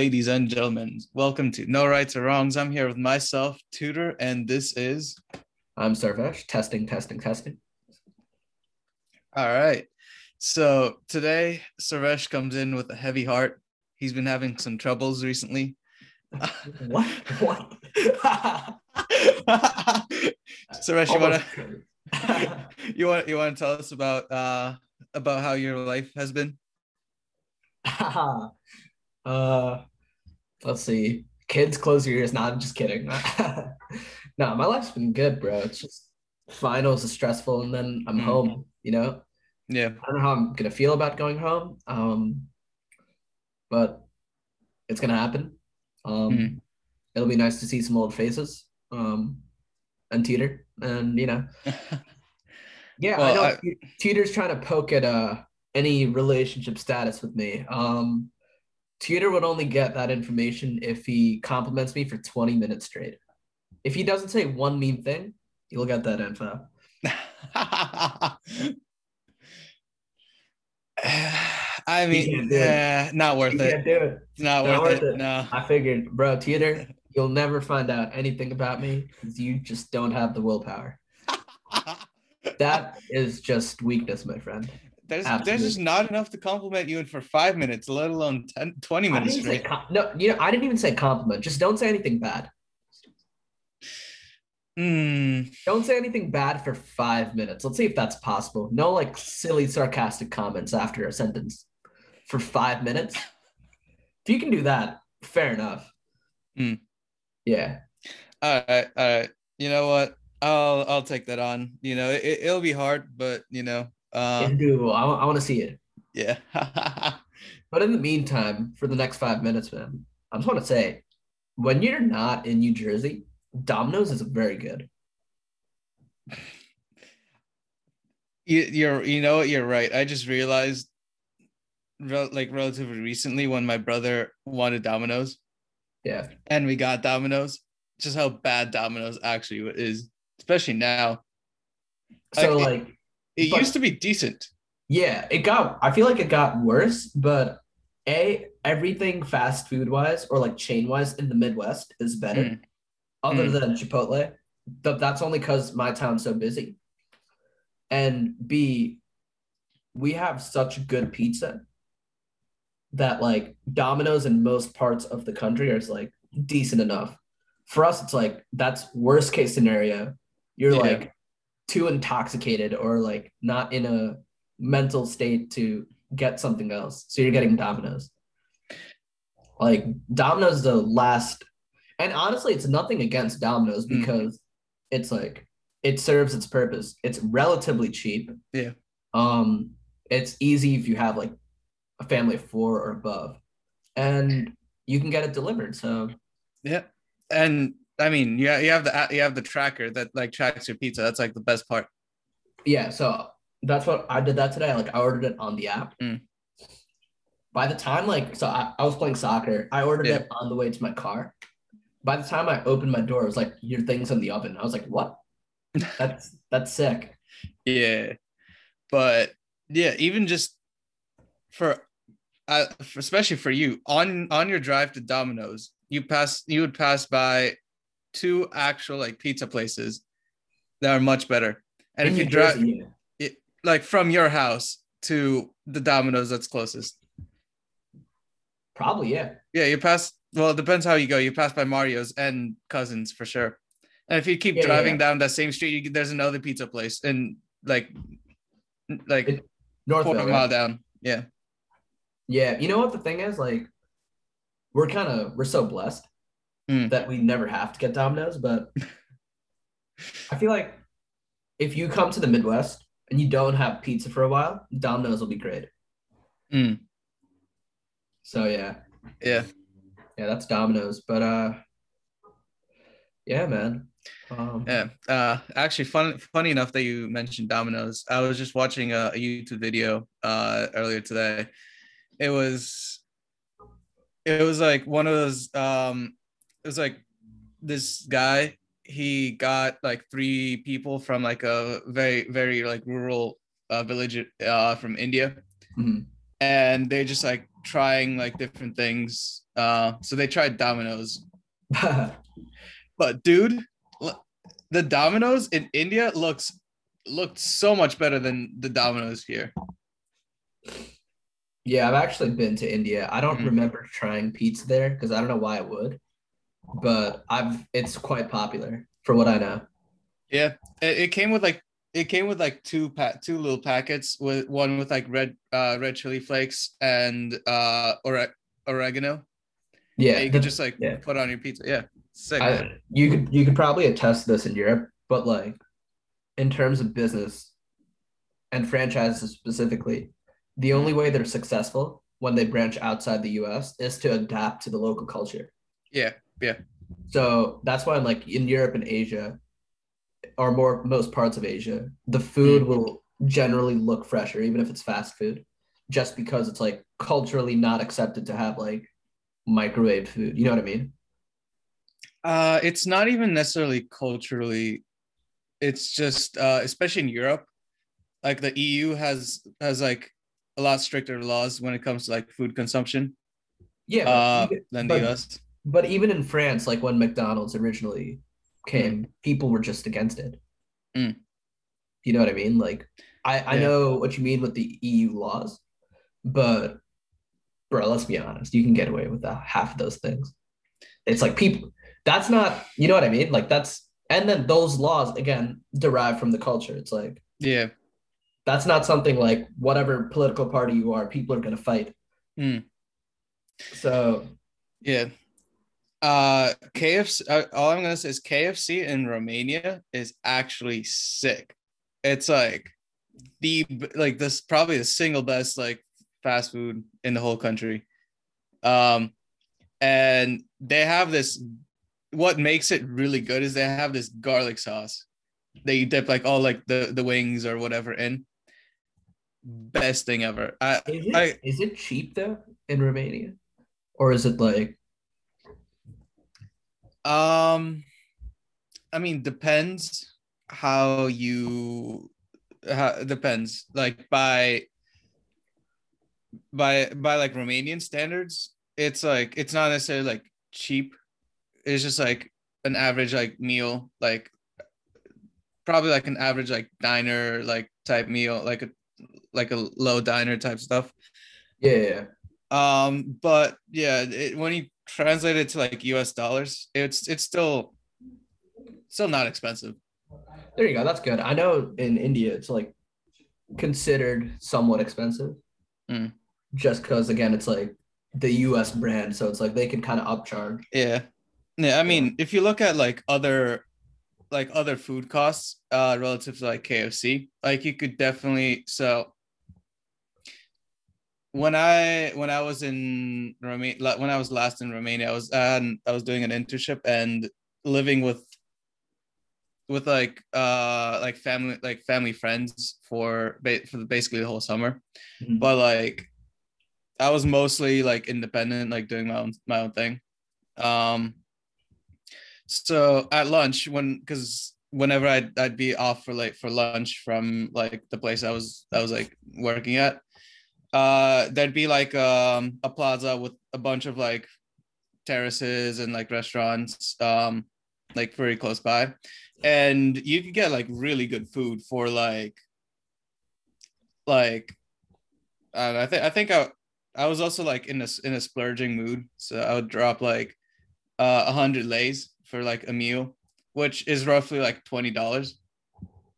Ladies and gentlemen. Welcome to No Rights or Wrongs. I'm here with myself, Tudor, and this is. I'm Sarvesh. Testing, testing, testing. All right. So today, Sarvesh comes in with a heavy heart. He's been having some troubles recently. what? What? Suresh, you wanna you want you want to tell us about uh about how your life has been? Uh, let's see. Kids, close your ears. Not just kidding. no, my life's been good, bro. It's just finals is stressful, and then I'm mm. home. You know. Yeah. I don't know how I'm gonna feel about going home. Um, but it's gonna happen. Um, mm. it'll be nice to see some old faces. Um, and Teeter, and you know. yeah, well, I know I... Teeter's trying to poke at uh any relationship status with me. Um, Teeter would only get that information if he compliments me for 20 minutes straight. If he doesn't say one mean thing, you'll get that info. I mean, yeah, not worth you it. Do it. Not, not worth, worth it. it. No. I figured, bro, Teeter, you'll never find out anything about me because you just don't have the willpower. that is just weakness, my friend. There's there's just not enough to compliment you in for five minutes, let alone 10, 20 minutes straight. Com- no, you know, I didn't even say compliment. Just don't say anything bad. Mm. Don't say anything bad for five minutes. Let's see if that's possible. No, like silly, sarcastic comments after a sentence for five minutes. If you can do that, fair enough. Mm. Yeah. All right. All right. You know what? I'll I'll take that on. You know, it, it'll be hard, but you know, uh. I, I want to see it. Yeah. but in the meantime, for the next five minutes, man, I just want to say, when you're not in New Jersey, Domino's is very good. You, you're, you know, you're right. I just realized, like relatively recently, when my brother wanted Domino's. Yeah. And we got Domino's. Just how bad Domino's actually is, especially now. So like, like it but, used to be decent. Yeah, it got. I feel like it got worse, but a everything fast food wise or like chain wise in the Midwest is better, mm. other mm. than Chipotle. But that's only because my town's so busy. And B, we have such good pizza that like Domino's in most parts of the country are like decent enough. For us, it's like that's worst case scenario. You're yeah. like too intoxicated or like not in a mental state to get something else. So you're getting Domino's. Like Domino's is the last, and honestly, it's nothing against Domino's mm. because mm. it's like it serves its purpose. It's relatively cheap. Yeah. Um, it's easy if you have like a family of four or above, and you can get it delivered. So yeah, and I mean, yeah, you have the you have the tracker that like tracks your pizza. That's like the best part. Yeah, so that's what I did that today. Like I ordered it on the app. Mm. By the time like so I, I was playing soccer, I ordered yeah. it on the way to my car. By the time I opened my door, it was like your thing's in the oven. I was like, what? That's that's sick. Yeah. But yeah, even just for uh, especially for you on on your drive to Domino's, you pass you would pass by two actual like pizza places that are much better. And In if you drive it, like from your house to the Domino's that's closest. Probably, yeah. Yeah, you pass well, it depends how you go. You pass by Mario's and Cousins for sure. And if you keep yeah, driving yeah. down that same street, you, there's another pizza place and like like it, north quarter mile down. Yeah. Yeah. You know what the thing is? Like we're kind of we're so blessed mm. that we never have to get Domino's. But I feel like if you come to the Midwest and you don't have pizza for a while, Domino's will be great. Mm. So yeah. Yeah. Yeah, that's Domino's. But uh yeah, man. Um, yeah. Uh actually fun funny enough that you mentioned Domino's. I was just watching a, a YouTube video uh earlier today. It was it was like one of those um it was like this guy he got like three people from like a very very like rural uh, village uh, from India, mm-hmm. and they're just like trying like different things. Uh, so they tried dominoes, but dude, l- the dominoes in India looks looked so much better than the dominoes here. yeah, I've actually been to India. I don't Mhm. remember trying pizza there because I don't know why I would, but I've it's quite popular for what I know. Yeah, it, it came with like it came with like two pa- two little packets with one with like red uh red chili flakes and uh ore- oregano. Yeah, you could just like yeah. put on your pizza. Yeah, sick. I, you could you could probably attest this in Europe, but like in terms of business and franchises specifically, the only way they're successful when they branch outside the US is to adapt to the local culture. yeah, So that's why like in Europe and Asia, or more most parts of Asia, the food will generally look fresher, even if it's fast food, just because it's like culturally not accepted to have like microwave food. You know what I mean? uh, it's not even necessarily culturally. It's just uh, especially in Europe, like the EU has has like a lot stricter laws when it comes to like food consumption Yeah. uh, even- than but- the US. But even in France, like when McDonald's originally came, people were just against it. Mm. You know what I mean? Like, I, I Yeah. know what you mean with the EU laws, but bro, let's be honest, you can get away with that, half of those things. It's like people, that's not, you know what I mean? Like, that's, and then those laws, again, derive from the culture. It's like, Yeah, that's not something like whatever political party you are, people are going to fight. Mm. So, yeah. Uh, KFC. Uh, all I'm gonna say is KFC in Romania is actually sick. It's like the like this probably the single best like fast food in the whole country. Um, and they have this. What makes it really good is they have this garlic sauce that you dip like all like the the wings or whatever in. Best thing ever. I is it, I is it cheap though in Romania? Or is it like, Um, I mean, depends how you. How, depends. Like by. By by like Romanian standards, it's like it's not necessarily like cheap. It's just like an average like meal, like probably like an average like diner like type meal, like a like a low diner type stuff. yeah. Um, but yeah, it, when you translate it to like US dollars, it's it's still still not expensive. there you go. That's good. I know in India it's like considered somewhat expensive. Mm. Just because again, it's like the US brand, so it's like they can kind of upcharge. Yeah. Yeah, I mean, if you look at like other like other food costs uh relative to like KFC, like you could definitely so when I when I was in Romania when I was last in Romania, I was I was doing an internship and living with with like uh like family like family friends for ba- for basically the whole summer Mhm. but like I was mostly like independent, like doing my own my own thing. Um so at lunch when because whenever I'd I'd be off for like for lunch from like the place I was I was like working at, uh there'd be like um a plaza with a bunch of like terraces and like restaurants um like very close by. And you could get like really good food for like like I think I think I I was also like in a in a splurging mood, so I would drop like uh, a hundred lei for like a meal, which is roughly like twenty dollars.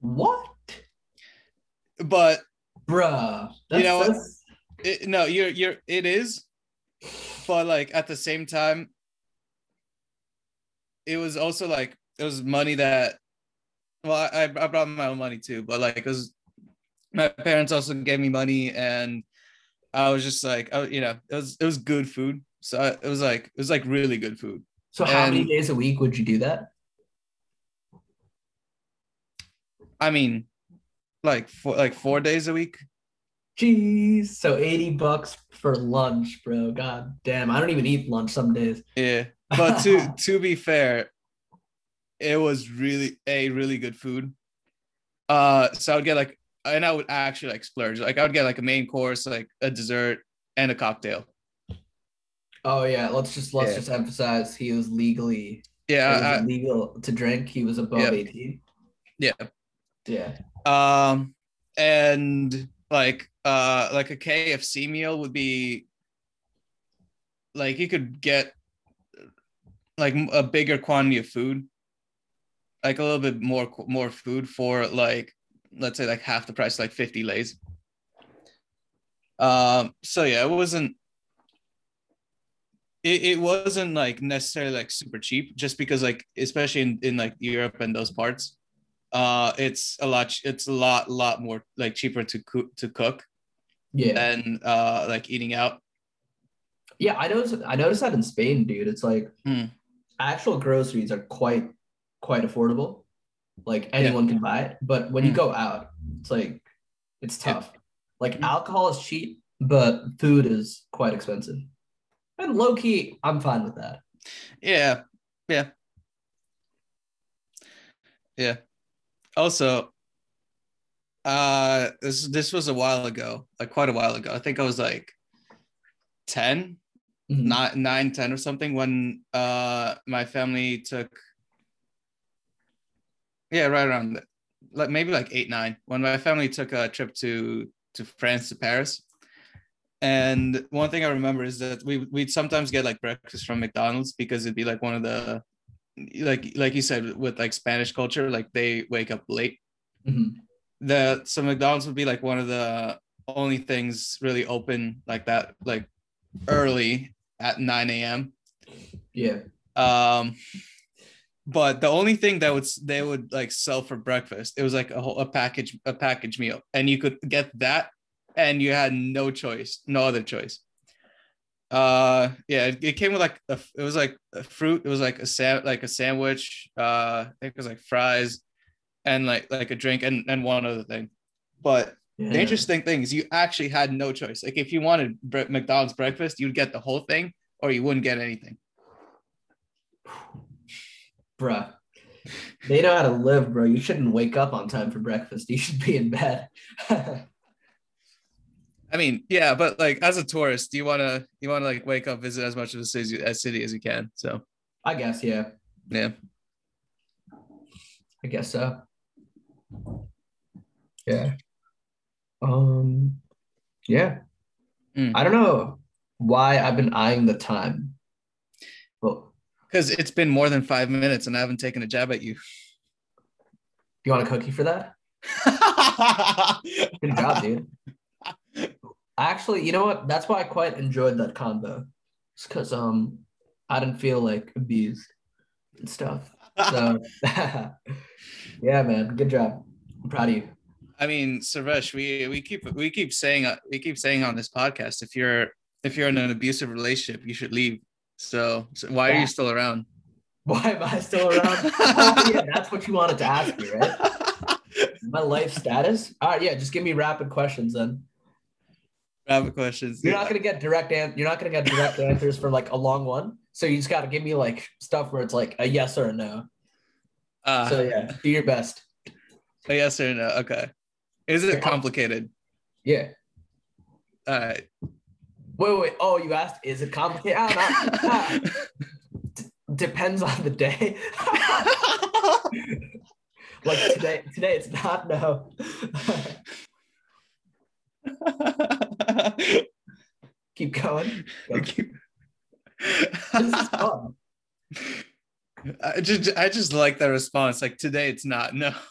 What, But bruh? That's, know what? that's- it, no, you're you're it is, but like at the same time, it was also like it was money that, well, I I brought my own money too, but like it was my parents also gave me money and I was just like, I, you know, it was it was good food. So I, it was like it was like really good food. So how many days a week would you do that? I mean, like four like four days a week. Jeez. So 80 bucks for lunch, bro. God damn. I don't even eat lunch some days. Yeah, but to to be fair, it was really a really good food. Uh, so I would get like, and I would actually like splurge. Like I would get like a main course, like a dessert, and a cocktail. Oh yeah, let's just let's Yeah. just emphasize he was legally Yeah, it I- legal to drink. He was above Yep. 18. Yeah. Yeah. Um, and like uh like a KFC meal would be like you could get like a bigger quantity of food, like a little bit more more food for like let's say like half the price, like 50 lei. Um, so yeah, it wasn't it, it wasn't like necessarily like super cheap just because like especially in, in like Europe and those parts uh it's a lot it's a lot lot more like cheaper to cook to cook Yeah. than uh like eating out Yeah, I noticed I noticed that in Spain, dude. It's like Hmm. actual groceries are quite quite affordable. Like anyone can buy it. But when you Hmm. go out, it's like it's Yeah. tough. Like Hmm. alcohol is cheap, but food is quite expensive. And low key, I'm fine with that. yeah yeah yeah also uh this this was a while ago like quite a while ago i think i was like 10 Mhm. not 9 10 or something when uh my family took yeah right around like maybe like 8 9 when my family took a trip to to france to paris and one thing i remember is that we we'd sometimes get like breakfast from mcdonald's because it'd be like one of the like like you said with like spanish culture like they wake up late Mhm. the so McDonald's would be like one of the only things really open like that, like early at 9 a.m. Yeah. Um, but the only thing that would they would like sell for breakfast, it was like a whole a package a package meal, and you could get that, and you had no choice, no other choice. Uh, yeah, it, it came with like a, it was like a fruit, it was like a sam like a sandwich. Uh, I think it was like fries, and like like a drink and and one other thing, but yeah. the interesting thing is you actually had no choice. Like if you wanted bre- McDonald's breakfast, you'd get the whole thing or you wouldn't get anything. Bruh. They know how to live, bro. You shouldn't wake up on time for breakfast. You should be in bed. I mean, yeah, but like as a tourist, do you wanna you wanna like wake up, visit as much of a city as city as you can. So I guess, yeah. yeah, I guess so. Yeah. Um yeah. Mm. I don't know why I've been eyeing the time. Well, because it's been more than five minutes and I haven't taken a jab at you. Do you want a cookie for that? Good job, dude. Actually, you know what? That's why I quite enjoyed that combo. It's because um I didn't feel like abused and stuff. So yeah, man. Good job. I'm proud of you. I mean, Sarvesh, we we keep we keep saying uh, we keep saying on this podcast, if you're if you're in an abusive relationship, you should leave. So, so why are you still around? Why am I still around? yeah, that's what you wanted to ask me, right? My life status? All right, yeah, just give me rapid questions then. Rapid questions. You're not gonna get direct an- you're not gonna get direct answers for like a long one. So you just gotta give me like stuff where it's like a yes or a no. Uh, So yeah, do your best. a yes or no? Okay. Is it complicated? Yeah. All right. Wait, wait. Oh, you asked, is it complicated? Ah, ah, d- depends on the day. like today, today it's not no. Keep going. Go. This is fun. I just I just like that response. Like today, it's not. No.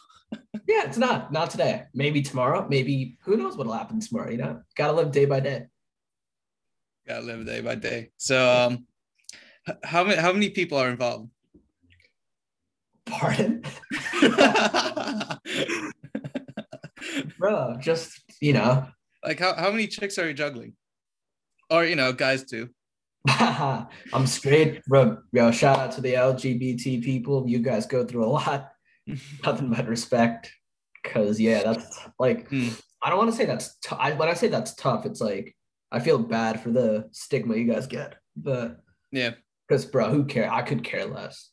Yeah, it's not. Not today. Maybe tomorrow. Maybe who knows what'll happen tomorrow, you know? Gotta live day by day. Gotta live day by day. So, um, how many how many people are involved? Pardon? Bro, just you know. Like how how many chicks are you juggling? Or you know, guys too. I'm straight, bro. Yo, shout out to the LGBT people. You guys go through a lot. Nothing but respect. Cause yeah, that's like Hmm. I don't want to say that's t- I, when I say that's tough, it's like I feel bad for the stigma you guys get. But Yeah. because bro, who care? I could care less.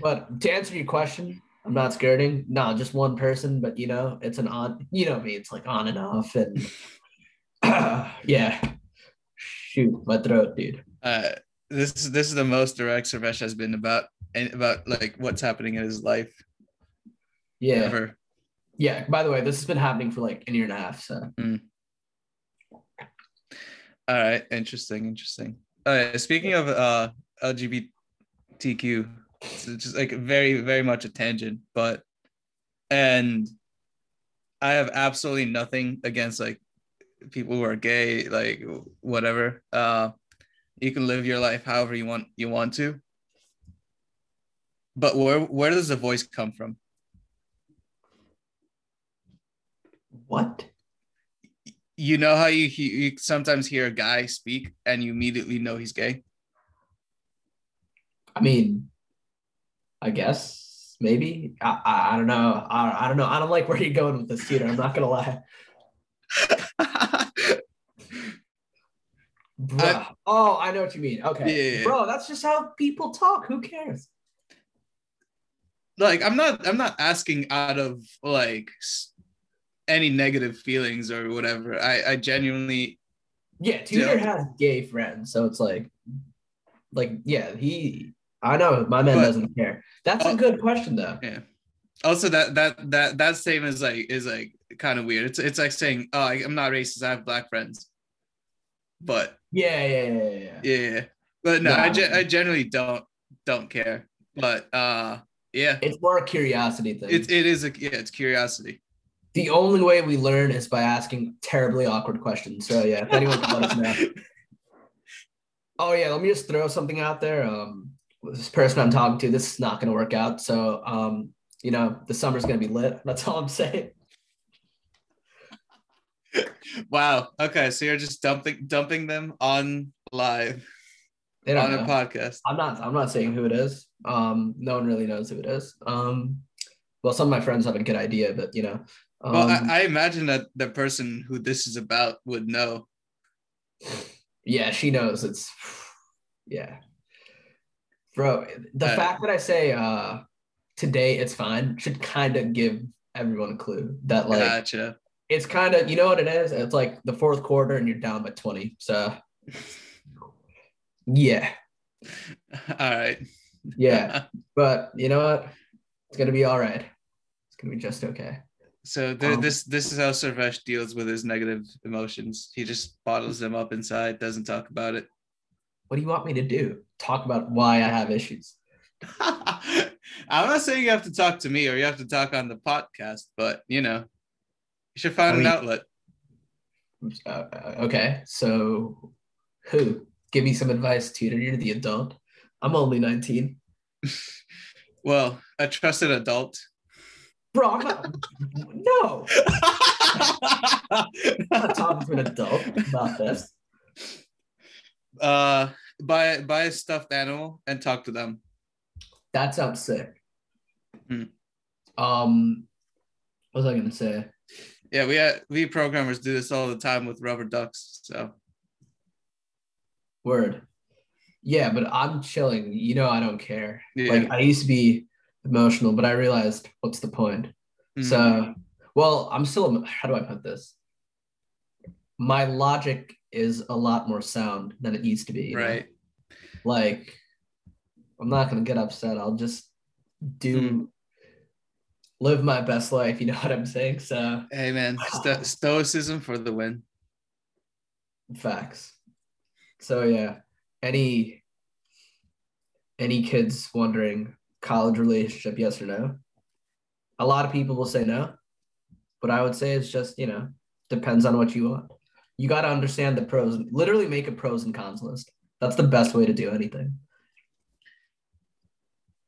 But to answer your question, I'm not skirting. No, just one person, but you know, it's an on. You know me, it's like on and off, and yeah. shoot my throat, dude. Uh, this is this is the most direct Sarvesh has been about and about like what's happening in his life Yeah. ever. Yeah. By the way, this has been happening for like a year and a half. So All right, interesting, interesting. All right, speaking of uh LGBTQ, it's just like very, very much a tangent, but and I have absolutely nothing against like people who are gay, like whatever. Uh you can live your life however you want you want to. But where where does the voice come from? what? You know how you, you sometimes hear a guy speak and you immediately know he's gay? I mean, I guess maybe. I, I, I don't know. I, I don't know. I don't like where you're going with this, Peter. I'm not gonna lie. Bruh. oh, I know what you mean. Okay. Yeah. Bro, that's just how people talk. Who cares? like i'm not i'm not asking out of like any negative feelings or whatever i i genuinely Yeah, Tudor has gay friends, so it's like, like, yeah, he. I know my man But- doesn't care. That's a Oh. good question, though. yeah also that that that that statement is like is like kind of weird it's it's like saying oh i'm not racist i have black friends but Yeah, yeah, yeah, yeah. yeah. yeah but no i ge- i generally don't don't care but uh yeah It's more a curiosity thing. it, it is a yeah it's curiosity the only way we learn is by asking terribly awkward questions. So yeah, if anyone can let us know. Oh yeah, let me just throw something out there. Um, this person I'm talking to, this is not going to work out. So um, you know, the summer's going to be lit. That's all I'm saying. wow okay so you're just dumping dumping them on live on know. a podcast I'm not. I'm not saying who it is. Um, no one really knows who it is. Um, well, some of my friends have a good idea, but you know. Um, Well, I, I imagine that the person who this is about would know. Yeah, she knows it's yeah. Bro, the Uh, fact that I say uh today it's fine should kind of give everyone a clue that like gotcha. it's kind of you know what it is? It's like the fourth quarter and you're down by 20. So yeah, All right. yeah. but you know what? It's gonna be all right. It's gonna be just okay. So Um, this this is how Sarvesh deals with his negative emotions. He just bottles them up inside, doesn't talk about it. What do you want me to do? Talk about why I have issues. I'm not saying you have to talk to me or you have to talk on the podcast, but you know, you should find I mean- an outlet. Uh, okay, so who? Give me some advice, Tudor. You're the adult. I'm only 19. Well, a trusted adult. Bro, I'm not. no, I'm not talking to an adult about this. uh, buy buy a stuffed animal and talk to them. That sounds sick. Hmm. Um, what was I gonna say? Yeah, we had, we programmers do this all the time with rubber ducks. So Word. Yeah, but I'm chilling. You know, I don't care. yeah. Like I used to be emotional, but I realized what's the point. Mhm. So, well, I'm still. How do I put this? My logic is a lot more sound than it used to be. you know? right. Like, I'm not gonna get upset. I'll just do Hmm. live my best life. You know what I'm saying? So, Hey man, sto- stoicism for the win. facts. So yeah, any any kids wondering college relationship, yes or no? A lot of people will say no, but I would say it's just you know depends on what you want. You got to understand the pros. Literally, make a pros and cons list. That's the best way to do anything.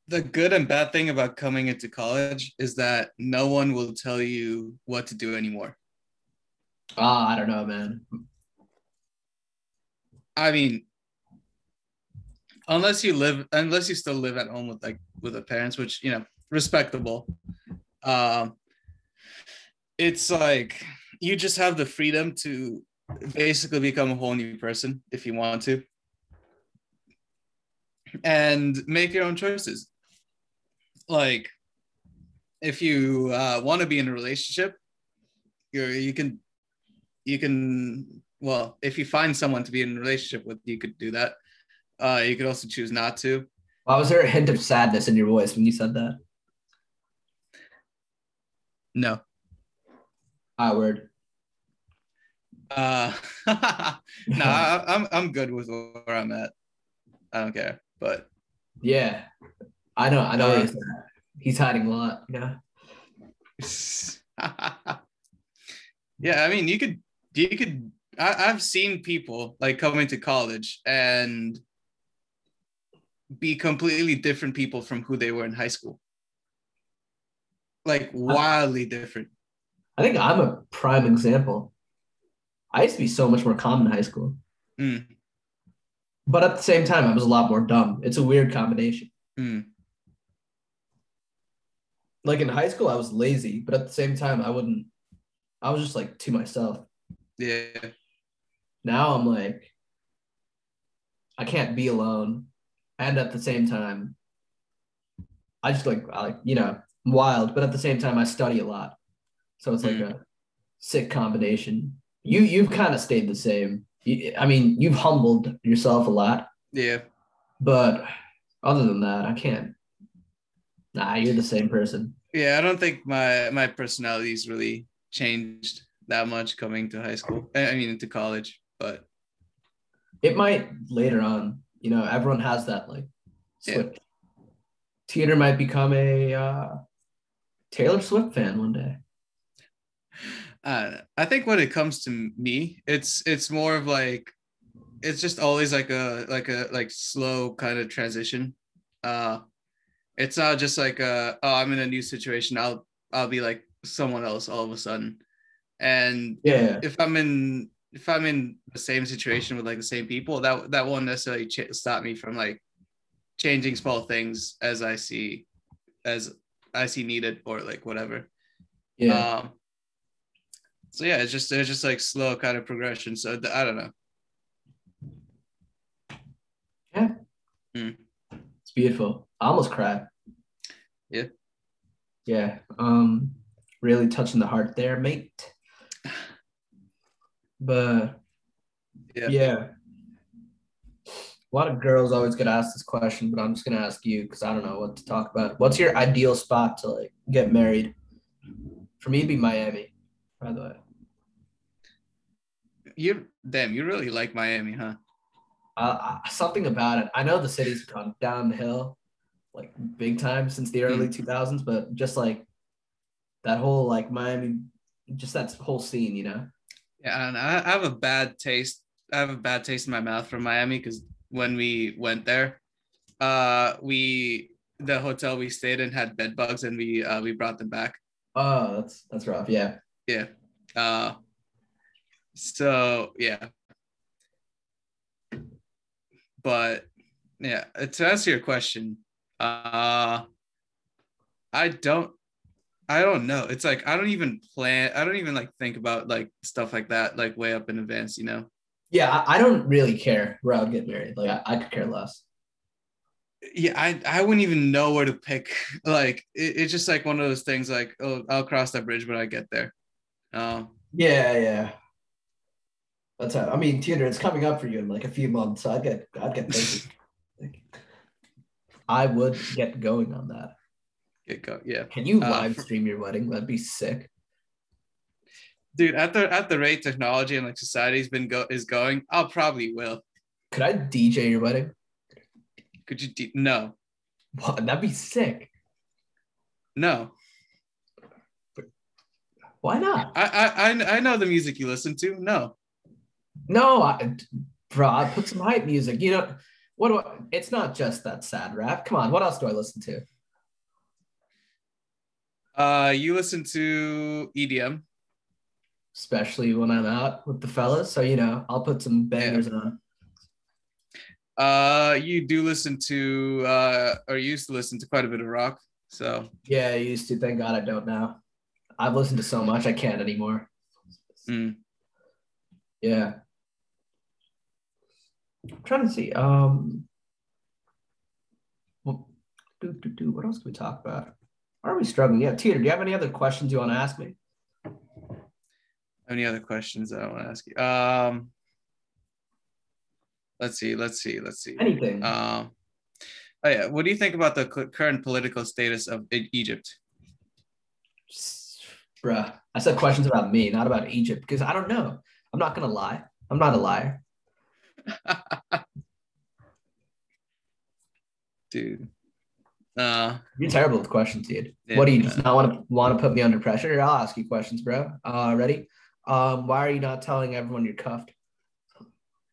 The good and bad thing about coming into college is that no one will tell you what to do anymore. Ah, I don't know, man. I mean, unless you live, unless you still live at home with like with the parents, which you know, respectable. Um, it's like you just have the freedom to basically become a whole new person if you want to, and make your own choices. Like, if you uh, want to be in a relationship, you're you can you can well, if you find someone to be in a relationship with, you could do that. Uh, you could also choose not to. Why was there a hint of sadness in your voice when you said that? No. I word. Uh, no, I, I'm I'm good with where I'm at. I don't care, but Yeah, I know. I know. Uh, he's, he's hiding a lot. Yeah. yeah, I mean, you could you could. I, I've seen people like come into college and be completely different people from who they were in high school. Like wildly different. I think I'm a prime example. I used to be so much more calm in high school, Mm, but at the same time, I was a lot more dumb. It's a weird combination. mm, Like in high school, I was lazy, but at the same time, I wouldn't. I was just like to myself. yeah. Now I'm like, I can't be alone, and at the same time, I just like I like you know I'm wild, but at the same time, I study a lot, so it's like Mm. a sick combination. You you've kind of stayed the same. I mean, you've humbled yourself a lot, Yeah. but other than that, I can't. Nah, you're the same person. Yeah, I don't think my my personality's really changed that much coming to high school. I mean, into college, but It might later on. You know, everyone has that like Yeah. switch. Teeter might become a uh, Taylor Swift fan one day. Uh, I think when it comes to me, it's it's more of like it's just always like a like a like slow kind of transition. Uh, it's not just like uh oh I'm in a new situation. I'll I'll be like someone else all of a sudden, and Yeah, if I'm in if I'm in the same situation with like the same people, that that won't necessarily ch- stop me from like changing small things as I see as I see needed or like whatever. yeah. Um, so yeah, it's just it's just like slow kind of progression. So I don't know. Yeah. It's beautiful. I almost cried. Yeah. Yeah. Um, really touching the heart there, mate. But Yeah. yeah. A lot of girls always get asked this question, but I'm just gonna ask you because I don't know what to talk about. What's your ideal spot to like get married? For me, it'd be Miami, by the way. You damn, you really like Miami, huh? Uh, something about it. I know the city's gone downhill, like big time since the early 2000s, but just like that whole like Miami, just that whole scene, you know. Yeah, and I, I have a bad taste. I have a bad taste in my mouth from Miami because when we went there, uh, we the hotel we stayed in had bed bugs and we uh, we brought them back. Oh, that's that's rough. Yeah. Yeah. Uh, so yeah. But yeah, uh, to answer your question, uh, I don't, I don't know. It's like I don't even plan. I don't even like think about like stuff like that like way up in advance. You know. Yeah, I, I don't really care where I'd get married. Like I, I could care less. Yeah, I I wouldn't even know where to pick. Like it, it's just like one of those things. Like oh, I'll cross that bridge when I get there. Um, Yeah, yeah. That's how I mean, Tudor, it's coming up for you in like a few months. So I'd get I'd get thinking. I would get going on that. get go. Yeah. Can you Uh, live stream your wedding? That'd be sick. dude at the at the rate technology and like society's been go is going i'll probably will Could I DJ your wedding? could you de- no What? That'd be sick. no Why not? I, I i know the music you listen to no No, I, bro, I put some hype music. You know what? Do I, it's not just that sad rap. Come on, what else do I listen to? uh you listen to edm Especially when I'm out with the fellas. So you know, I'll put some bangers on. uh you do listen to uh or used to listen to quite a bit of rock so Yeah, I used to. Thank God I don't now. I've listened to so much I can't anymore. mm. Yeah. I'm trying to see. Um well, do, do, do. what else can we talk about? Are we struggling? Yeah, Teeter, do you have any other questions you want to ask me? Any other questions I want to ask you? Um, let's see, let's see, let's see. Anything. Um, oh yeah, what do you think about the current political status of Egypt? Bruh, I said questions about me, not about Egypt, because I don't know. I'm not gonna lie. I'm not a liar. Dude. Uh, You're terrible with questions, dude. Yeah, what do you just not want to want to put me under pressure? I'll ask you questions, bro. Uh, ready? Um, why are you not telling everyone you're cuffed?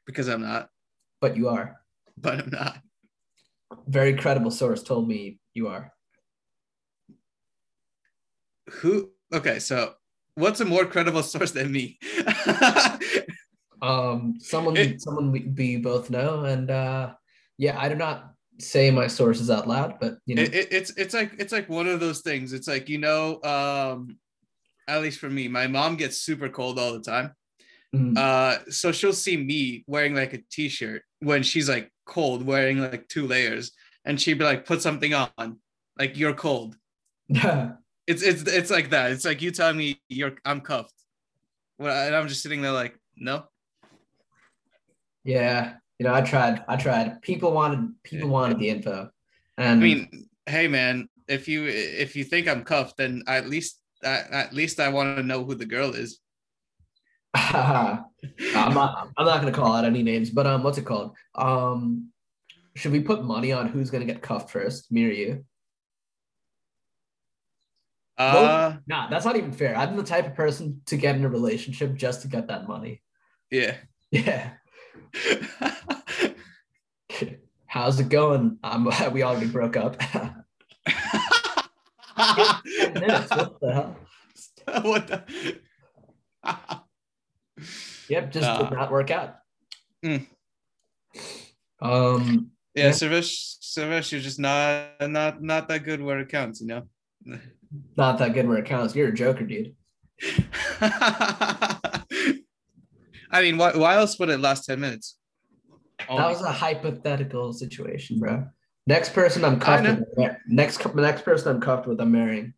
because I'm not, But you are. but I'm not. Very credible source told me you are. Who? Okay, so what's a more credible source than me? Um, someone, It- someone we, we both know, and uh, yeah, I do not say my sources out loud, but you know, it, it- it's it's like it's like one of those things. It's like you know, um, at least for me, my mom gets super cold all the time. mm, Uh, so she'll see me wearing like a t-shirt when she's like cold, wearing like two layers, and she'd be like, "Put something on, like you're cold." It's it's it's like that. It's like you telling me you're I'm cuffed, well, and I'm just sitting there like, no. yeah, you know, I tried, I tried. People wanted, people wanted the info, I and mean, hey man, if you if you think I'm cuffed, then at least at, at least I want to know who the girl is. I'm not, I'm not gonna call out any names, but um, what's it called? Um, should we put money on who's gonna get cuffed first, me or you? Uh, Nah, that's not even fair. I'm the type of person to get in a relationship just to get that money. yeah. Yeah. How's it going? Um, we already broke up. Minutes. What the hell? what the? Yep, just Nah. did not work out. Mm. Um, yeah, Yeah. Sarvesh, Sarvesh, you're just not not not that good where it counts, you know. Not that good where it counts. You're a joker, dude. I mean, why, why else would it last 10 minutes? That was a hypothetical situation, bro. Next person I'm cuffed with. Next, next person I'm cuffed with, I'm marrying.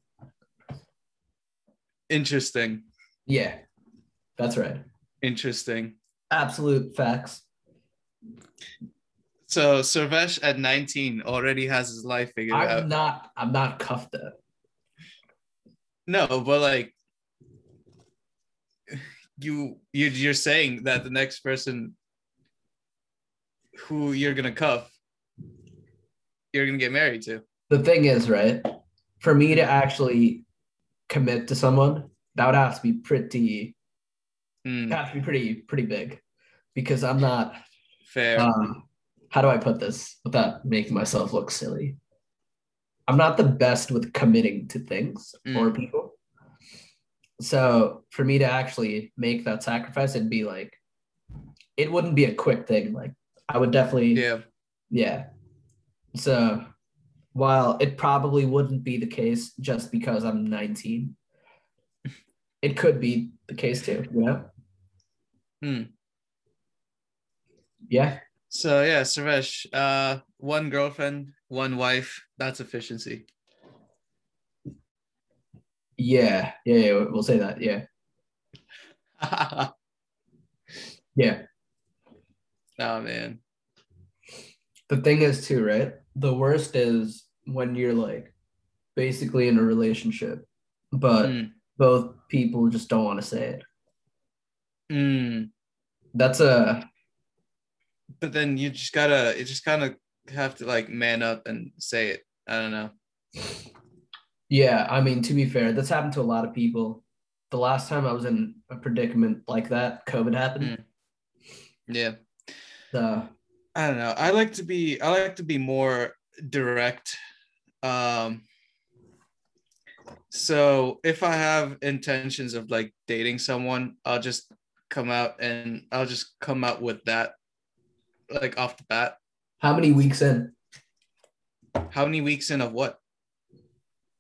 Interesting. Yeah, that's right. Interesting. Absolute facts. So Sarvesh at 19 already has his life figured out. I'm not. I'm not cuffed though. No, but like you you you're saying that the next person who you're gonna cuff, you're gonna get married to. The thing is, right? For me to actually commit to someone, that would have to be pretty. Hmm, Have to be pretty pretty big, because I'm not. fair. Um, how do I put this without making myself look silly? I'm not the best with committing to things or people. So for me to actually make that sacrifice, it'd be like, it wouldn't be a quick thing. Like I would definitely, yeah. yeah. So while it probably wouldn't be the case just because I'm 19, it could be the case too. You know? Hmm. Yeah. So yeah, Sarvesh, uh, one girlfriend, one wife. That's efficiency. Yeah. Yeah. Yeah. We'll say that. Yeah. Yeah. oh man. The thing is, too, right? The worst is when you're like basically in a relationship, but Hmm. both people just don't want to say it. Hmm. That's a But then you just gotta, you just kind of have to like man up and say it. I don't know. yeah. I mean, to be fair, that's happened to a lot of people. The last time I was in a predicament like that, COVID happened. Yeah. So I don't know. I like to be I like to be more direct. Um so if I have intentions of like dating someone, I'll just come out and I'll just come out with that like off the bat. how many weeks in How many weeks in of what?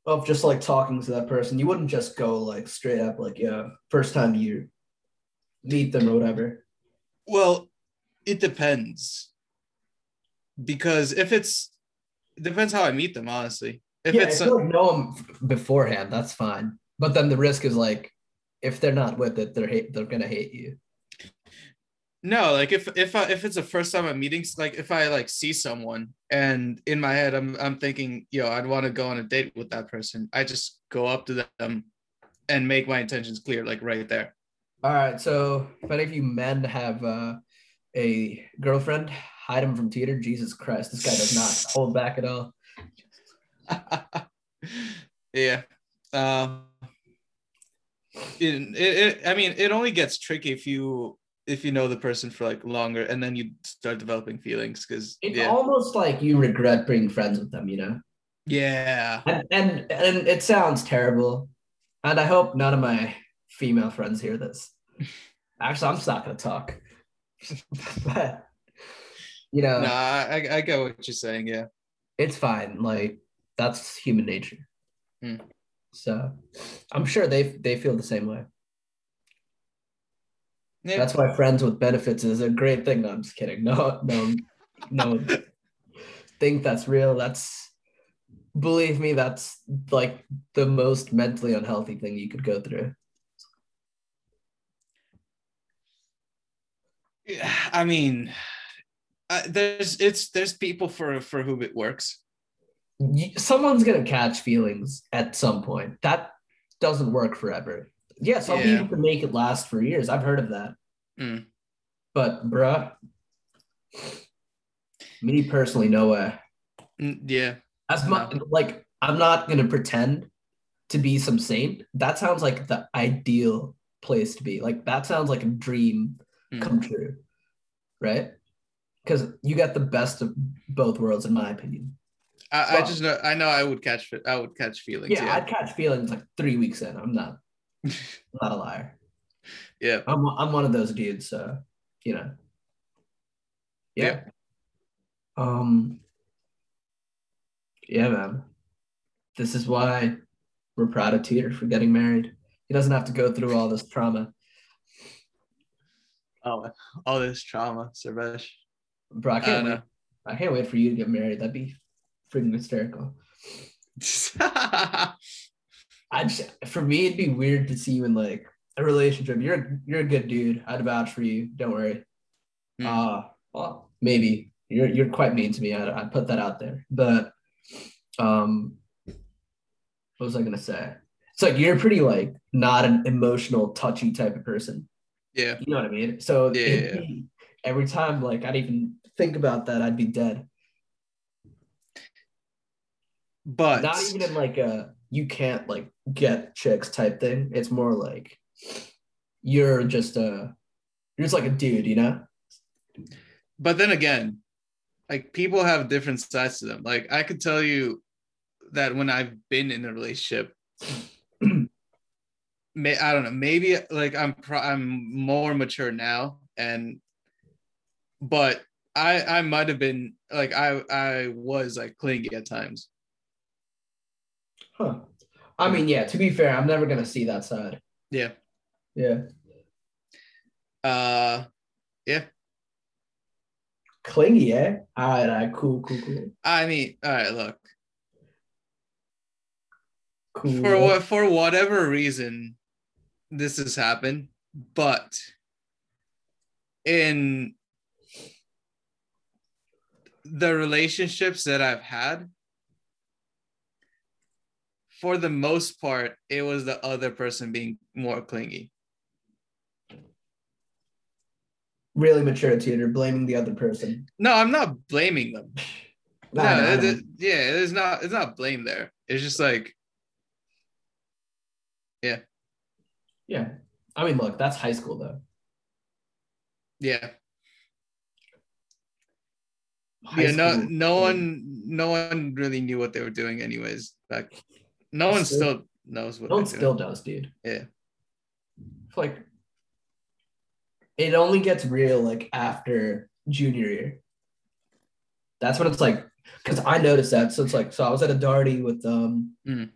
of just like talking to that person? You wouldn't just go like straight up like yeah, first time you meet them or whatever. Well, it depends. Because if it's it depends how I meet them, honestly. If yeah, it's if you know them beforehand, that's fine. But then the risk is like if they're not with it, they're hate they're gonna hate you. No, like if if I, if it's the first time at meeting like if I like see someone and in my head I'm I'm thinking, yo, I'd want to go on a date with that person. I just go up to them and make my intentions clear, like right there. All right. So if any of you men have uh, a girlfriend, hide him from Tudor. Jesus Christ, this guy does not hold back at all. yeah. Uh, it, it, it, I mean, it only gets tricky if you if you know the person for like longer and then you start developing feelings because It's yeah. almost like you regret being friends with them, you know. yeah. And, and and it sounds terrible, and I hope none of my female friends hear this. Actually, I'm just not gonna talk. but you know, No, I, I get what you're saying. Yeah. it's fine. Like that's human nature. Hmm. So I'm sure they they feel the same way. That's why friends with benefits is a great thing. No, I'm just kidding. No, no, no. think that's real. That's believe me, that's like the most mentally unhealthy thing you could go through. Yeah, I mean, uh, there's it's there's people for for whom it works. Someone's gonna catch feelings at some point. That doesn't work forever. Yeah, some Yeah. people can make it last for years. I've heard of that. Mm. But bruh, me personally, no way. Mm, Yeah. As much like I'm not gonna pretend to be some saint. That sounds like the ideal place to be. Like that sounds like a dream Mm. come true, right? Because you got the best of both worlds, in my opinion. I, I just know I know I would catch I would catch feelings. Yeah, Yeah. I'd catch feelings like three weeks in. I'm not, I'm not a liar. Yeah. I'm I'm one of those dudes. So you know. Yeah. Um. Yeah, man. This is why we're proud of Tudor for getting married. He doesn't have to go through all this trauma. Oh, all this trauma, Sarvesh. Bro, I I can't don't wait. I can't wait for you to get married. That'd be freaking hysterical. I just for me it'd be weird to see you in like a relationship. You're you're a good dude. I'd vouch for you. Don't worry. Hmm. Uh well, maybe you're you're quite mean to me. I I put that out there. But um, what was I gonna say? It's like you're pretty like not an emotional, touchy type of person. yeah. You know what I mean? So Yeah, yeah, be- every time like I'd even think about that, I'd be dead. But not even in like a you can't like get chicks type thing. It's more like you're just a you're just like a dude, you know? but then again, like people have different sides to them. Like I could tell you that when I've been in a relationship, may I don't know, maybe like I'm pro- I'm more mature now, and but I I might have been like I I was like clingy at times. Huh. I mean, yeah, to be fair, I'm never gonna see that side. Yeah. Yeah. Uh, yeah. Clingy, eh? All right, all right, cool, cool, cool. I mean, all right, look. Cool. for what for whatever reason this has happened but in the relationships that i've had for the most part it was the other person being more clingy really mature Tudor, blaming the other person. no i'm not blaming them no, nah, it- it- yeah there's not it's not blame there it's just like Yeah. Yeah. I mean, look, that's high school though. yeah High yeah no no one no one really knew what they were doing anyways back no one Still- still knows what No one still doing does, dude. Yeah. It's like it only gets real like after junior year. That's what it's like because I noticed that. So it's like so I was at a darty with um Mhm.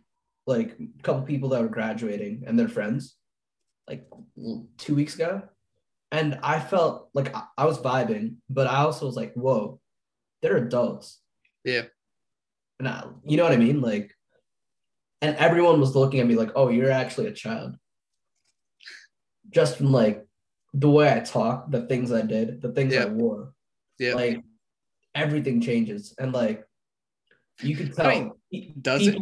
like a couple people that were graduating and their friends like two weeks ago. And I felt like I, I was vibing, but I also was like, whoa, they're adults. Yeah. And I, you know what I mean? Like, and everyone was looking at me like, oh, you're actually a child. just from like the way I talk, the things I did, the things I wore, Yeah. like everything changes, and like you can tell. I mean, Does it?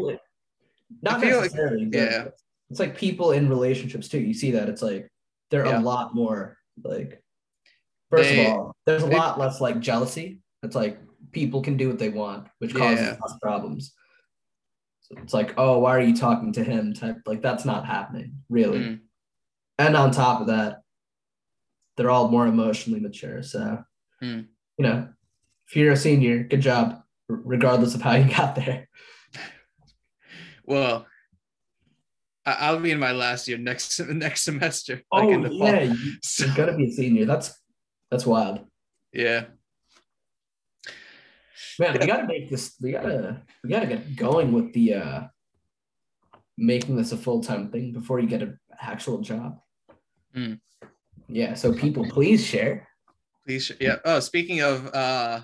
Not feel like- necessarily. yeah. It's like people in relationships too. You see that it's like they're Yeah. a lot more like. First They- of all, there's a they- lot less like jealousy. It's like people can do what they want, which causes Yeah. less problems. So it's like, oh, why are you talking to him? Type like that's not happening really. Mm. And on top of that, they're all more emotionally mature. So Hmm. you know, if you're a senior, good job, regardless of how you got there. Well, I'll be in my last year next next semester. like in oh the yeah, So- you're gonna be a senior. That's that's wild. yeah. Man, we gotta make this. We gotta we gotta get going with the uh making this a full time thing before you get an actual job. Hmm. Yeah. So people, please share. Please, sh- yeah. Oh, speaking of uh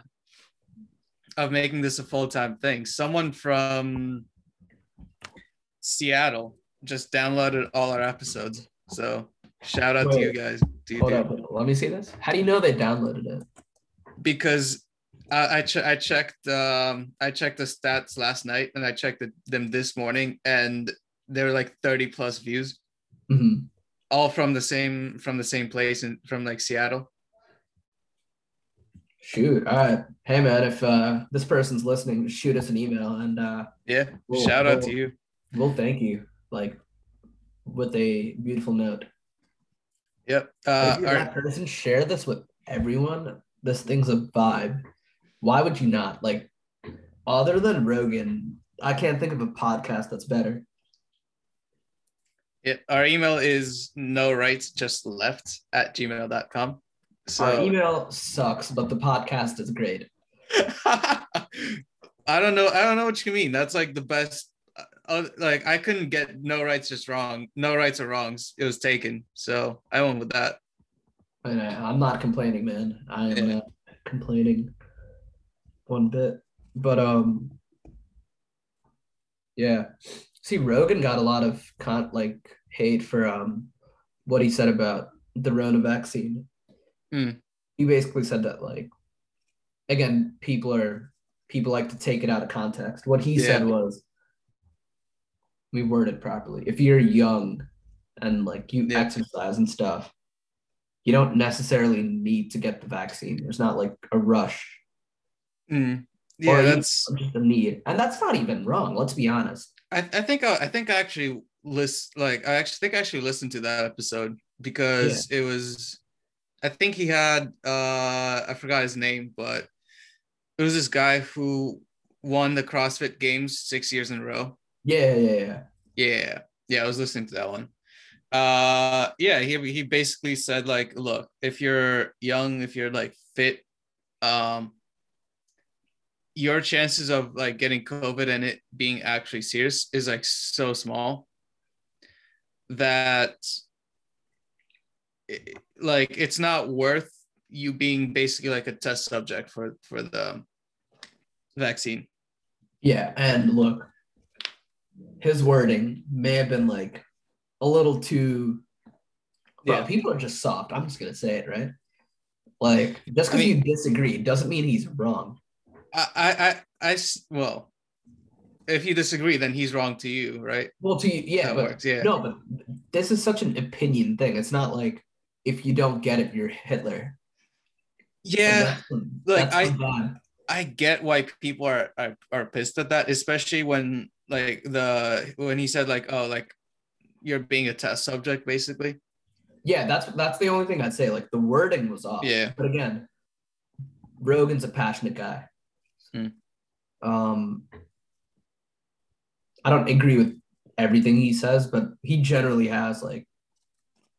of making this a full time thing, someone from Seattle just downloaded all our episodes. So shout out to you guys. To you, Hold dude. up. Let me see this. How do you know they downloaded it? Because I I, ch- I checked um I checked the stats last night and I checked the, them this morning and they were like 30 plus views, Mhm. all from the same from the same place and from like Seattle. Shoot. All right. Hey man, if uh this person's listening, shoot us an email and uh Yeah. Cool, shout out cool. to you. we'll thank you. Like with a beautiful note. Yep. If Uh, you're all that person, share this with everyone. This thing's a vibe. Why would you not? Like, other than Rogan, I can't think of a podcast that's better. Yeah, our email is no rights just left at gmail.com. So Our email sucks, but the podcast is great. I don't know. I don't know what you mean. That's like the best. Uh, like I couldn't get no rights just wrong. No rights or wrongs. It was taken. So I went with that. And I, I'm not complaining, man. I am Yeah. not complaining one bit. But um, yeah. See, Rogan got a lot of con like hate for um what he said about the Rona vaccine. Hmm. He basically said that like again, people are people like to take it out of context. What he said was we worded properly. If you're young and like you Yeah. exercise and stuff, you don't necessarily need to get the vaccine. There's not like a rush Mm. Yeah, that's. just a need. And that's not even wrong. Let's be honest. I, I think I, I think I actually list like I actually think I actually listened to that episode because it was I think he had uh I forgot his name, but it was this guy who won the CrossFit Games six years in a row. Yeah, yeah, yeah. Yeah, yeah, I was listening to that one. Uh, yeah, he he basically said like, look, if you're young, if you're like fit, um, your chances of like getting COVID and it being actually serious is like so small that it- like it's not worth you being basically like a test subject for for the vaccine. Yeah, and look, his wording may have been like a little too. Bro, Yeah. people are just soft. I'm just gonna say it, right? Like, just I because mean- you disagree doesn't mean he's wrong. I, I, I, well, if you disagree, then he's wrong to you, right? Well, to you, yeah, That but works, yeah. no, but this is such an opinion thing. It's not like if you don't get it, you're Hitler. Yeah, like, that's I-. I get why people are, are are pissed at that, especially when like the when he said like, oh, like you're being a test subject, basically. Yeah, that's that's the only thing I'd say. Like the wording was off. Yeah. But again, Rogan's a passionate guy. Hmm. Um, I don't agree with everything he says, but he generally has like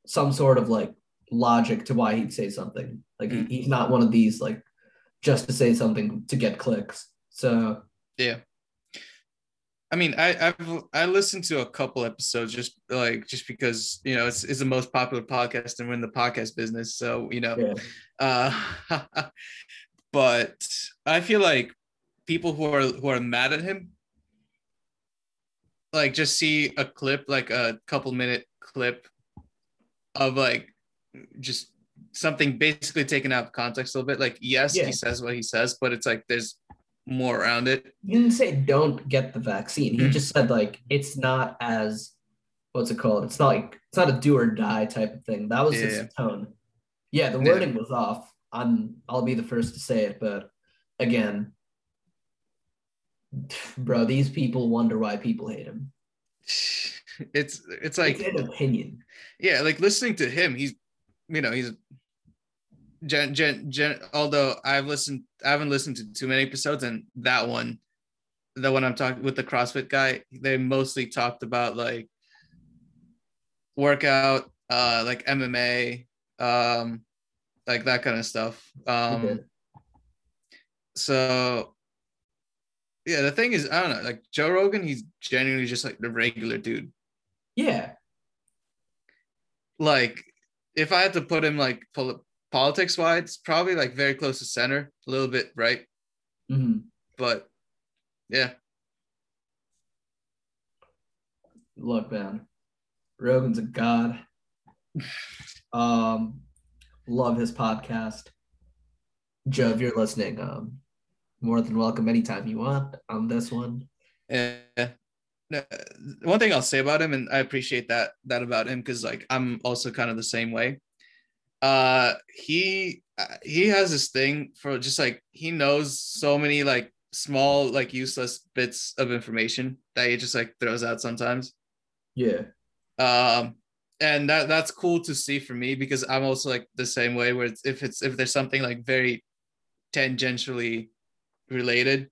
some sort of like logic to why he'd say something. Like Hmm. he's not one of these like just to say something to get clicks. So Yeah. I mean, I I've I listened to a couple episodes just like just because you know it's it's the most popular podcast and we're in the podcast business, so you know. yeah, Uh, but I feel like people who are who are mad at him, like just see a clip, like a couple minute clip of like just something basically taken out of context a little bit. Like, yes, Yeah. he says what he says, but it's like there's more around it. He didn't say don't get the vaccine. He Mm. just said like it's not as what's it called? It's not like it's not a do or die type of thing. That was Yeah. his tone. Yeah, the Yeah. wording was off. I'm I'll be the first to say it, but again, bro, these people wonder why people hate him. It's it's like it's an opinion. yeah, like listening to him, he's you know, he's gen, gen, gen although I've listened I haven't listened to too many episodes and that one the one I'm talking with the CrossFit guy, they mostly talked about like workout, uh like MMA, um like that kind of stuff. Um Okay. so yeah, the thing is, I don't know, like Joe Rogan, he's genuinely just like the regular dude. Yeah, like if I had to put him like pol- politics wise, probably like very close to center, a little bit right, Mhm. but yeah, Look, man, Rogan's a god. Um, love his podcast. Joe, if you're listening, um, more than welcome anytime you want on this one. yeah. One thing I'll say about him, and I appreciate that that about him because like I'm also kind of the same way. Uh, he uh, he has this thing for just like he knows so many like small like useless bits of information that he just like throws out sometimes. Yeah, um and that that's cool to see for me because i'm also like the same way where it's, if it's if there's something like very tangentially related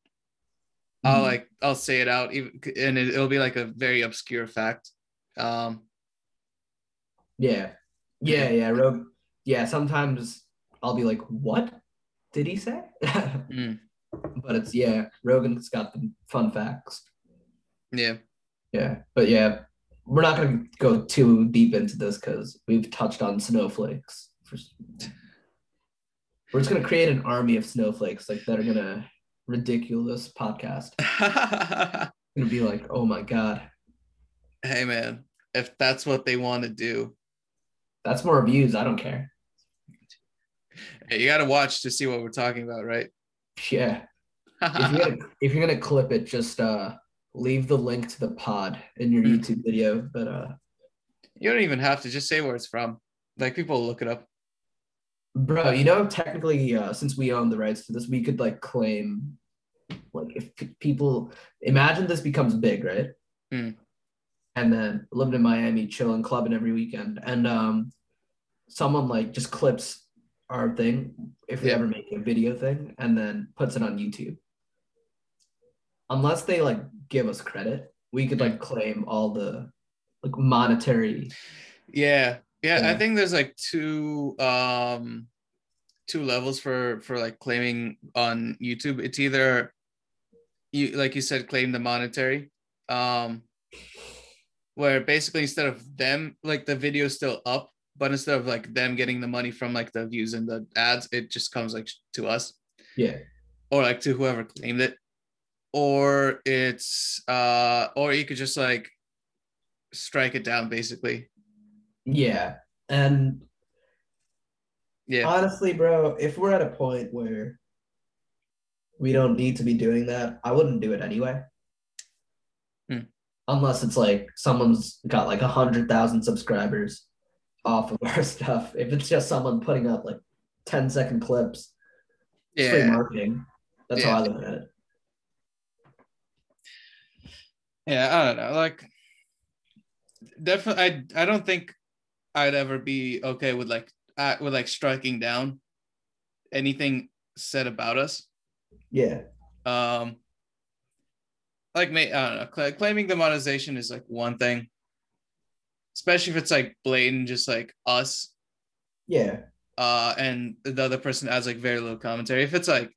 i'll Mhm. like i'll say it out even and it, it'll be like a very obscure fact um yeah, yeah, yeah. Rog, yeah. Sometimes I'll be like, "What did he say?" mm, but it's yeah. Rogan's got the fun facts. yeah Yeah, but yeah, we're not gonna go too deep into this because we've touched on snowflakes. For, we're just gonna create an army of snowflakes like that are gonna ridicule this podcast. Gonna be like, oh my god, hey man if that's what they want to do that's more views. I don't care. hey, you got to watch to see what we're talking about right Yeah, if you're gonna if you're gonna clip it, just uh leave the link to the pod in your Hmm. YouTube video. But uh, you don't even have to just say where it's from like people will look it up bro, you know, technically, uh, since we own the rights to this, we could like claim, like, if p- people imagine this becomes big, right? Hmm. And then living in Miami, chilling, clubbing every weekend, and um, someone like just clips our thing if we Yeah. ever make a video thing, and then puts it on YouTube. Unless they like give us credit, we could like claim all the like monetary. Yeah. Yeah, I think there's like two um two levels for for like claiming on YouTube. It's either you like you said claim the monetary um where basically instead of them like the video is still up but instead of like them getting the money from like the views and the ads it just comes like to us. Yeah, or like to whoever claimed it. Or it's uh or you could just like strike it down basically yeah, and yeah Honestly, bro, if we're at a point where we don't need to be doing that, I wouldn't do it anyway. Hmm. Unless it's like someone's got like a hundred thousand subscribers off of our stuff. If it's just someone putting up like 10 second clips, it's free yeah marketing. That's how I look at it. Yeah, I don't know. Like, definitely, I I don't think I'd ever be okay with like uh, with like striking down anything said about us. Yeah. Um, like, may I don't know. Cla- claiming the monetization is like one thing, especially if it's like blatant, just like us. Yeah. Uh, and the other person adds like very little commentary. If it's like,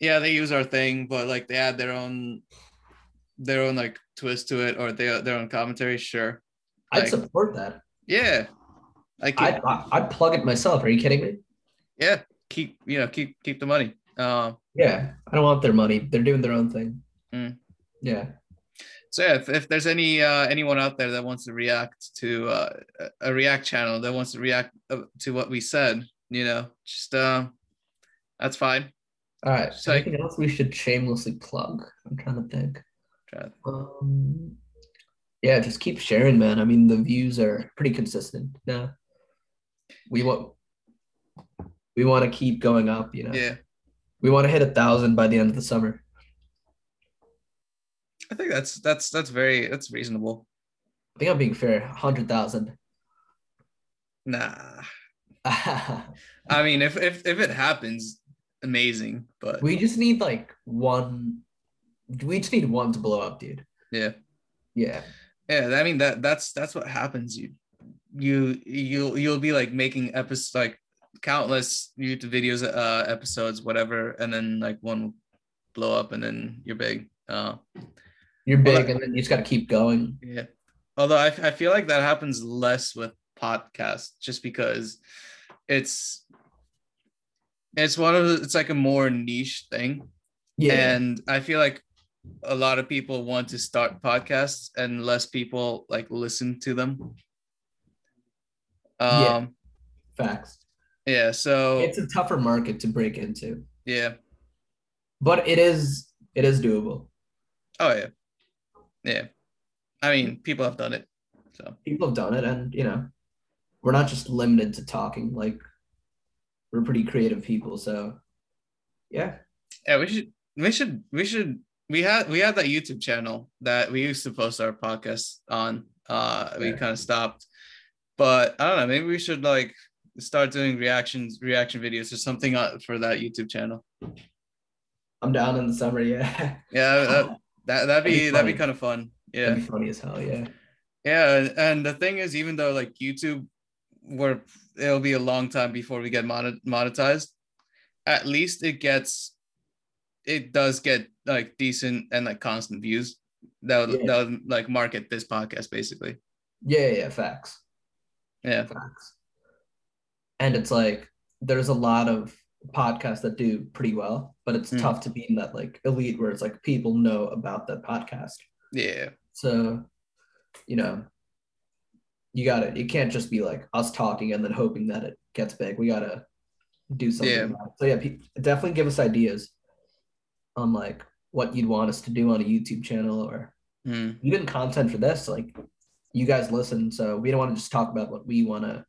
yeah, they use our thing, but like they add their own their own like twist to it or their their own commentary, sure. I'd Like- support that. Yeah. Like I'd, I- I'd plug it myself. Are you kidding me? yeah, keep you know, keep keep the money. Um Yeah. I don't want their money. They're doing their own thing. Mm. Yeah. so yeah, if, if there's any uh, anyone out there that wants to react to uh, a react channel that wants to react uh, to what we said, you know, just uh, that's fine. All right. So- Anything else we should shamelessly plug? I'm trying to think. Try- Um, yeah, just keep sharing, man. I mean, the views are pretty consistent now. We want we want to keep going up, you know. Yeah, We want to hit a thousand by the end of the summer. I think that's that's that's very that's reasonable. I think I'm being fair. Hundred thousand. Nah, I mean, if if if it happens, amazing. But we just need like one. We just need one to blow up, dude. yeah, Yeah. Yeah. I mean that that's that's what happens. You you you'll you'll be like making episodes like countless YouTube videos, uh, episodes, whatever, and then like one will blow up, and then you're big. Uh, You're big, and then you just got to keep going. Yeah. Although I, I feel like that happens less with podcasts just because it's it's one of the, it's like a more niche thing. Yeah. And I feel like a lot of people want to start podcasts and less people like listen to them. Yeah. Um Facts. yeah, so It's a tougher market to break into, yeah. but it is it is doable. Oh yeah. Yeah. I mean, people have done it. So People have done it, and you know, we're not just limited to talking. Like, we're pretty creative people, so yeah. Yeah, we should we should we should we had we had that YouTube channel that we used to post our podcast on. Uh we Yeah. kind of stopped. But I don't know, maybe we should like start doing reactions, reaction videos or something uh, for that YouTube channel. I'm down in the summer. Yeah, Yeah, that, that that'd be That'd be that'd be kind of fun. Yeah. that'd be funny as hell. Yeah, Yeah, and- and the thing is, even though like YouTube, where it'll be a long time before we get monetized, at least it gets, it does get like decent and like constant views. That would Yeah. that would like market this podcast basically. yeah, yeah. Facts. Yeah, Facts. And it's like there's a lot of podcasts that do pretty well, but it's Mm. tough to be in that like elite where it's like people know about the podcast. yeah, So, you know, you got to You can't just be like us talking and then hoping that it gets big. We got to do something. Yeah. about it. So yeah, pe- definitely give us ideas on like what you'd want us to do on a YouTube channel or Mm. even content for this. Like, you guys listen, so we don't want to just talk about what we want to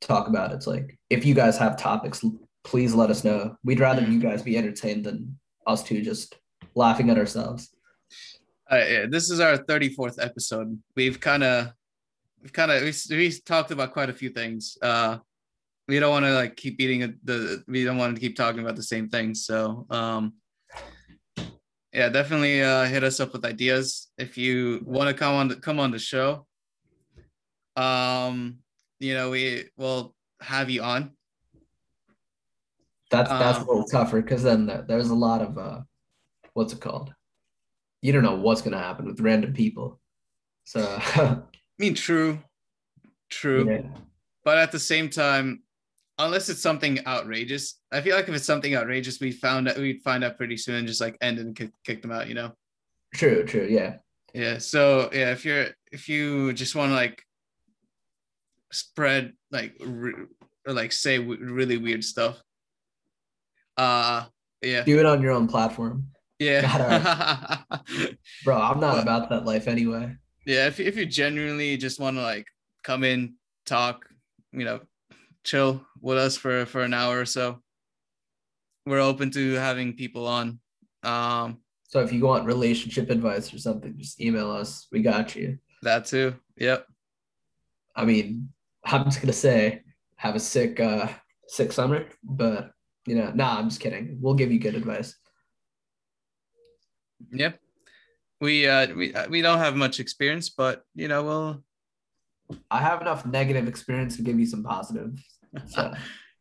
talk about. It's like if you guys have topics, please let us know. We'd rather Mhm. you guys be entertained than us two just laughing at ourselves. Uh, yeah. This is our thirty fourth episode. We've kind of, we've kind of we we talked about quite a few things. Uh, we don't want to like keep beating it- the. We don't want to keep talking about the same things. So um, yeah, definitely uh, hit us up with ideas if you want to come on the, come on the show. Um, you know we will have you on. That's that's a Um, little tougher because then there- there's a lot of uh, what's it called? You don't know what's gonna happen with random people. So I mean, true, true. yeah. but at the same time unless it's something outrageous i feel like if it's something outrageous we found that we'd find out pretty soon and just like end and kick, kick them out you know true, true, yeah. yeah so yeah if you're if you just want to like spread like re- or like say w- really weird stuff uh yeah Do it on your own platform, yeah bro. I'm not But- about that life anyway. yeah if, if you genuinely just want to like come in talk you know chill with us for for an hour or so we're open to having people on um So if you want relationship advice or something, just email us. We got you. that too yep I mean, I'm just gonna say, have a sick, uh, sick summer. But you know, nah, I'm just kidding. We'll give you good advice. yep we uh we uh, we don't have much experience but you know we'll I have enough negative experience to give you some positive. So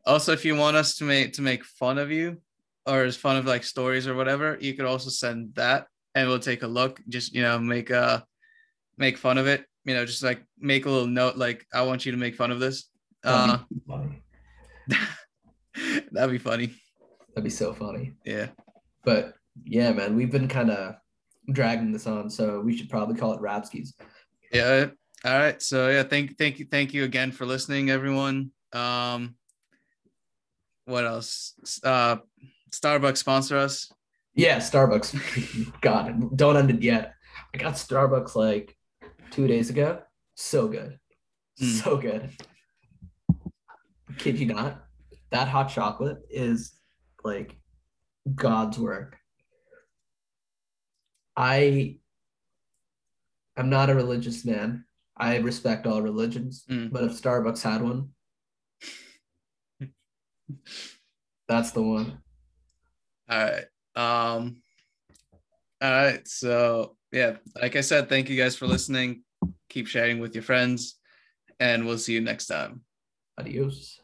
also if you want us to make to make fun of you or as fun of like stories or whatever you could also send that and we'll take a look just you know make uh make fun of it you know just like make a little note like i want you to make fun of this uh that'd, be funny. that'd be funny that'd be so funny. yeah But yeah, man, we've been kind of dragging this on, so we should probably call it Rapskis. Yeah. All right. So yeah, thank thank you thank you again for listening, everyone. Um, what else? Uh, Starbucks sponsor us. Yeah, Starbucks. God, don't end it yet. I got Starbucks like two days ago. So good. Mm. So good. Kid you not. That hot chocolate is like God's work. I am not a religious man. I respect all religions, Mm. but if Starbucks had one, that's the one. All right. Um. All right. So yeah, like I said, thank you guys for listening. Keep sharing with your friends, and we'll see you next time. Adios.